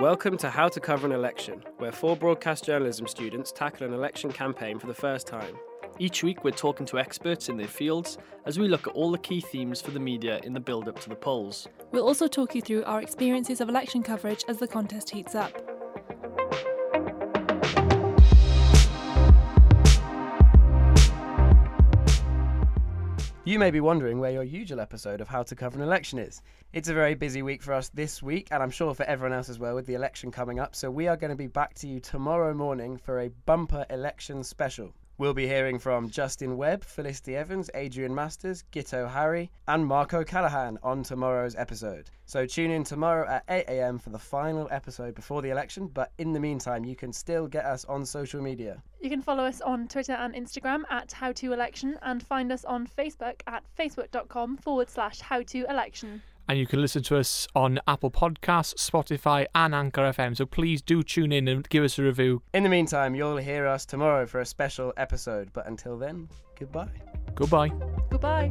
Welcome to How to Cover an Election, where four broadcast journalism students tackle an election campaign for the first time. Each week, we're talking to experts in their fields as we look at all the key themes for the media in the build up to the polls. We'll also talk you through our experiences of election coverage as the contest heats up. You may be wondering where your usual episode of How to Cover an Election is. It's a very busy week for us this week, and I'm sure for everyone else as well, with the election coming up. So, we are going to be back to you tomorrow morning for a bumper election special. We'll be hearing from Justin Webb, Felicity Evans, Adrian Masters, Guto Harri, and Marco Callahan on tomorrow's episode. So tune in tomorrow at 8am for the final episode before the election, but in the meantime, you can still get us on social media. You can follow us on Twitter and Instagram at HowToElection and find us on Facebook at facebook.com forward slash HowToElection. And you can listen to us on Apple Podcasts, Spotify, and Anchor FM. So please do tune in and give us a review. In the meantime, you'll hear us tomorrow for a special episode. But until then, goodbye. Goodbye. Goodbye.